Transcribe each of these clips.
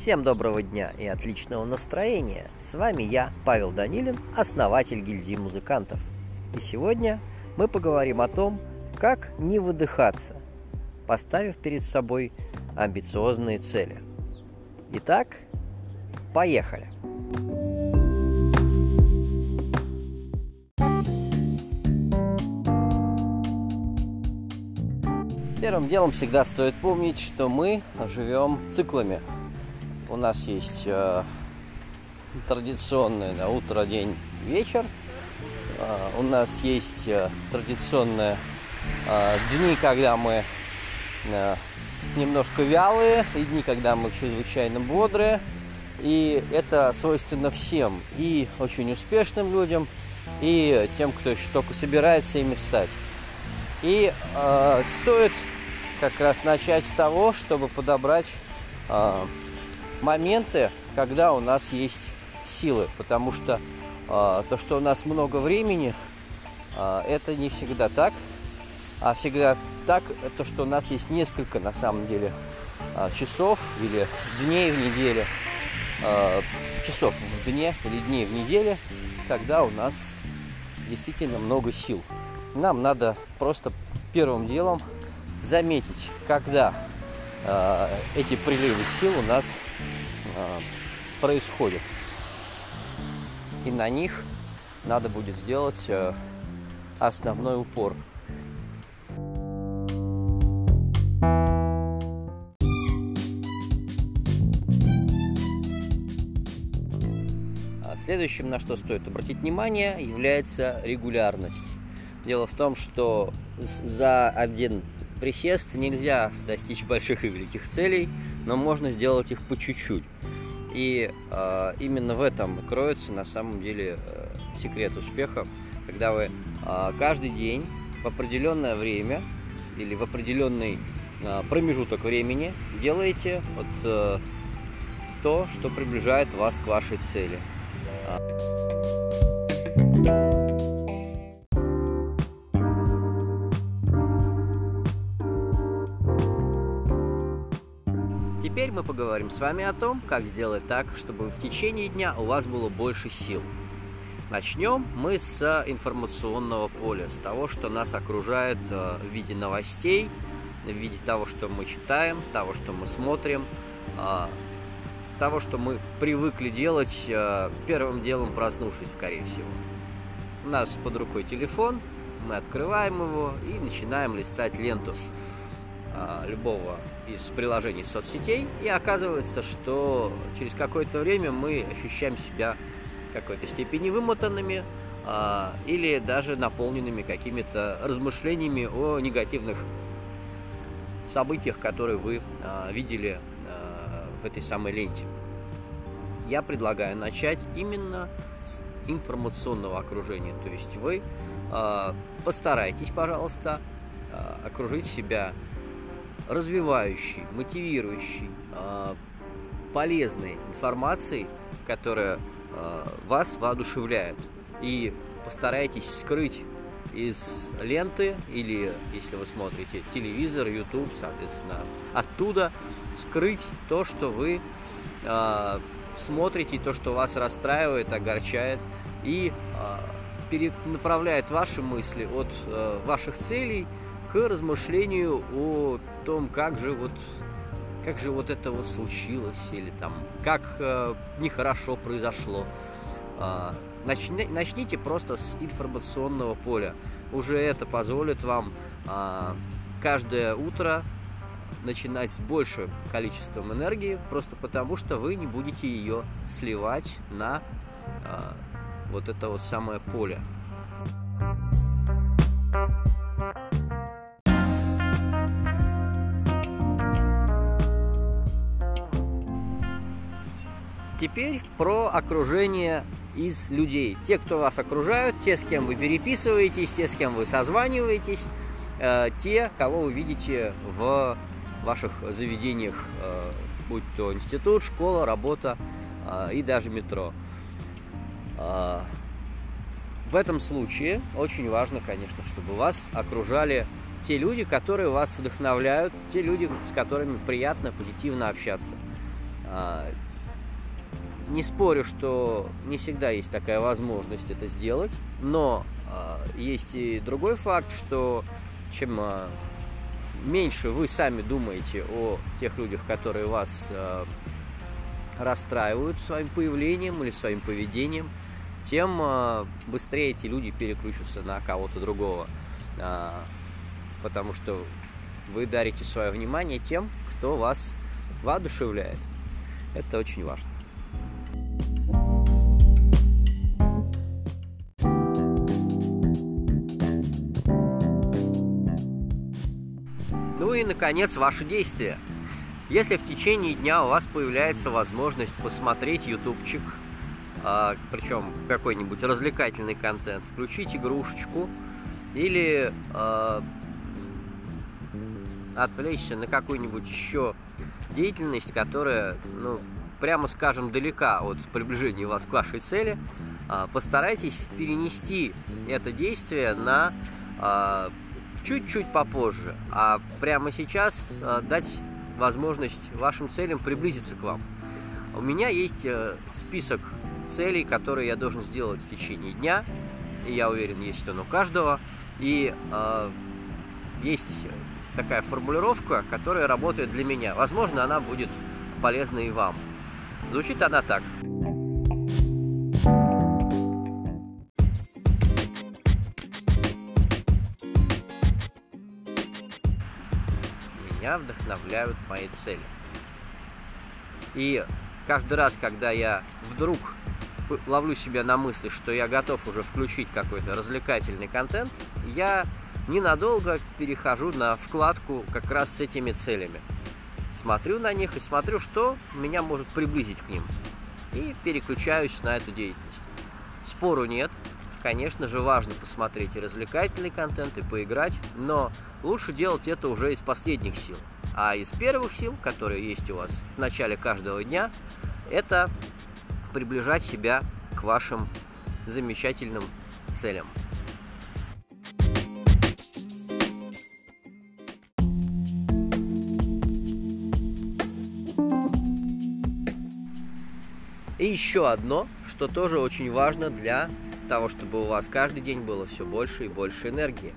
Всем доброго дня и отличного настроения! С вами я, Павел Данилин, основатель гильдии музыкантов. И сегодня мы поговорим о том, как не выдыхаться, поставив перед собой амбициозные цели. Итак, поехали! Первым делом всегда стоит помнить, что мы живем циклами. У нас есть э, традиционное да, утро, день, вечер. Э, у нас есть э, традиционные э, дни, когда мы э, немножко вялые, и дни, когда мы чрезвычайно бодрые. И это свойственно всем, и очень успешным людям, и тем, кто еще только собирается ими стать. И э, стоит как раз начать с того, чтобы подобрать э, моменты, когда у нас есть силы, потому что э, то, что у нас много времени, э, это не всегда так, а всегда так, то, что у нас есть несколько, на самом деле, э, часов или дней в неделе, э, часов в дне или дней в неделе, когда у нас действительно много сил. Нам надо просто первым делом заметить, когда э, эти приливы сил у нас э, происходят. И на них надо будет сделать э, основной упор. А Следующим, на что стоит обратить внимание, является регулярность. Дело в том, что за один присест нельзя достичь больших и великих целей, но можно сделать их по чуть-чуть. И э, именно в этом кроется на самом деле э, секрет успеха, когда вы э, каждый день в определенное время или в определенный э, промежуток времени делаете вот э, то, что приближает вас к вашей цели. Теперь мы поговорим с вами о том, как сделать так, чтобы в течение дня у вас было больше сил. Начнем мы с информационного поля, с того, что нас окружает э, в виде новостей, в виде того, что мы читаем, того, что мы смотрим, э, того, что мы привыкли делать э, первым делом, проснувшись, скорее всего. У нас под рукой телефон, мы открываем его и начинаем листать ленту любого из приложений соцсетей, и оказывается, что через какое-то время мы ощущаем себя в какой-то степени вымотанными а, или даже наполненными какими-то размышлениями о негативных событиях, которые вы а, видели а, в этой самой ленте. Я предлагаю начать именно с информационного окружения, то есть вы а, постарайтесь, пожалуйста, а, окружить себя развивающей, мотивирующей, а, полезной информацией, которая а, вас воодушевляет. И постарайтесь скрыть из ленты или, если вы смотрите телевизор, YouTube, соответственно, оттуда скрыть то, что вы э, смотрите, то, что вас расстраивает, огорчает и э, перенаправляет ваши мысли от э, ваших целей к размышлению о том, как же вот как же вот это вот случилось, или там, как э, нехорошо произошло. Э, начни, начните просто с информационного поля. Уже это позволит вам э, каждое утро начинать с большим количеством энергии, просто потому что вы не будете ее сливать на э, вот это вот самое поле. Теперь про окружение из людей. Те, кто вас окружают, те, с кем вы переписываетесь, те, с кем вы созваниваетесь, э, те, кого вы видите в ваших заведениях, э, будь то институт, школа, работа э, и даже метро. В этом случае очень важно, конечно, чтобы вас окружали те люди, которые вас вдохновляют, те люди, с которыми приятно, позитивно общаться. Не спорю, что не всегда есть такая возможность это сделать, но а, есть и другой факт, что чем а, меньше вы сами думаете о тех людях, которые вас расстраивают своим появлением или своим поведением, тем быстрее эти люди переключатся на кого-то другого. Потому что вы дарите свое внимание тем, кто вас воодушевляет. Это очень важно. И, наконец, ваши действия. Если в течение дня у вас появляется возможность посмотреть ютубчик, а, причем какой-нибудь развлекательный контент, включить игрушечку или а, отвлечься на какую-нибудь еще деятельность, которая, ну, прямо скажем, далека от приближения вас к вашей цели, а, постарайтесь перенести это действие на чуть-чуть попозже, а прямо сейчас а, дать возможность вашим целям приблизиться к вам. У меня есть э, список целей, которые я должен сделать в течение дня, и я уверен, есть он у каждого, и э, есть такая формулировка, которая работает для меня. Возможно, она будет полезна и вам. Звучит она так. Меня вдохновляют мои цели. И каждый раз, когда я вдруг ловлю себя на мысли, что я готов уже включить какой-то развлекательный контент, я ненадолго перехожу на вкладку как раз с этими целями. Смотрю на них и смотрю, что меня может приблизить к ним. И переключаюсь на эту деятельность. Спору нет. Конечно же, важно посмотреть и развлекательный контент, и поиграть, но лучше делать это уже из последних сил. А из первых сил, которые есть у вас в начале каждого дня, это приближать себя к вашим замечательным целям. И еще одно, что тоже очень важно для того, чтобы у вас каждый день было все больше и больше энергии.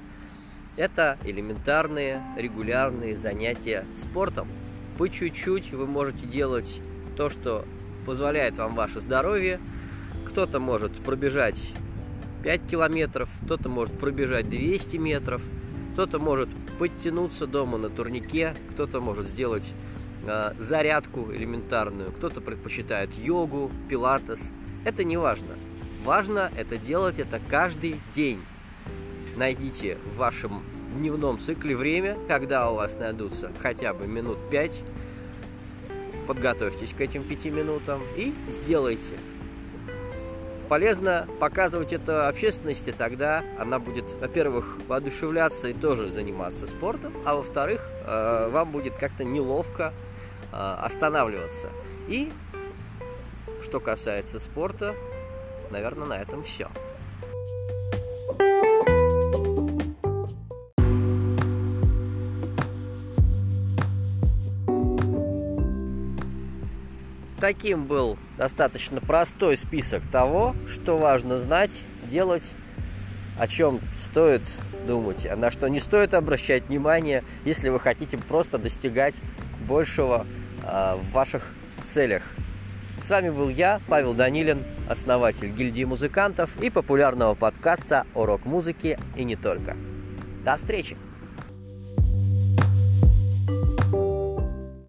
Это элементарные, регулярные занятия спортом. По чуть-чуть вы можете делать то, что позволяет вам ваше здоровье. Кто-то может пробежать 5 километров, кто-то может пробежать 200 метров, кто-то может подтянуться дома на турнике, кто-то может сделать Э, зарядку элементарную, кто-то предпочитает йогу, пилатес. Это не важно. Важно это делать это каждый день. Найдите в вашем дневном цикле время, когда у вас найдутся хотя бы минут 5. Подготовьтесь к этим 5 минутам и сделайте. Полезно показывать это общественности, тогда она будет, во-первых, воодушевляться и тоже заниматься спортом, а во-вторых, э, вам будет как-то неловко Э, останавливаться. И что касается спорта, наверное, на этом все. Таким был достаточно простой список того, что важно знать, делать, о чем стоит думать, а на что не стоит обращать внимание, если вы хотите просто достигать большего а, в ваших целях. С вами был я, Павел Данилин, основатель гильдии музыкантов и популярного подкаста о рок-музыке и не только. До встречи!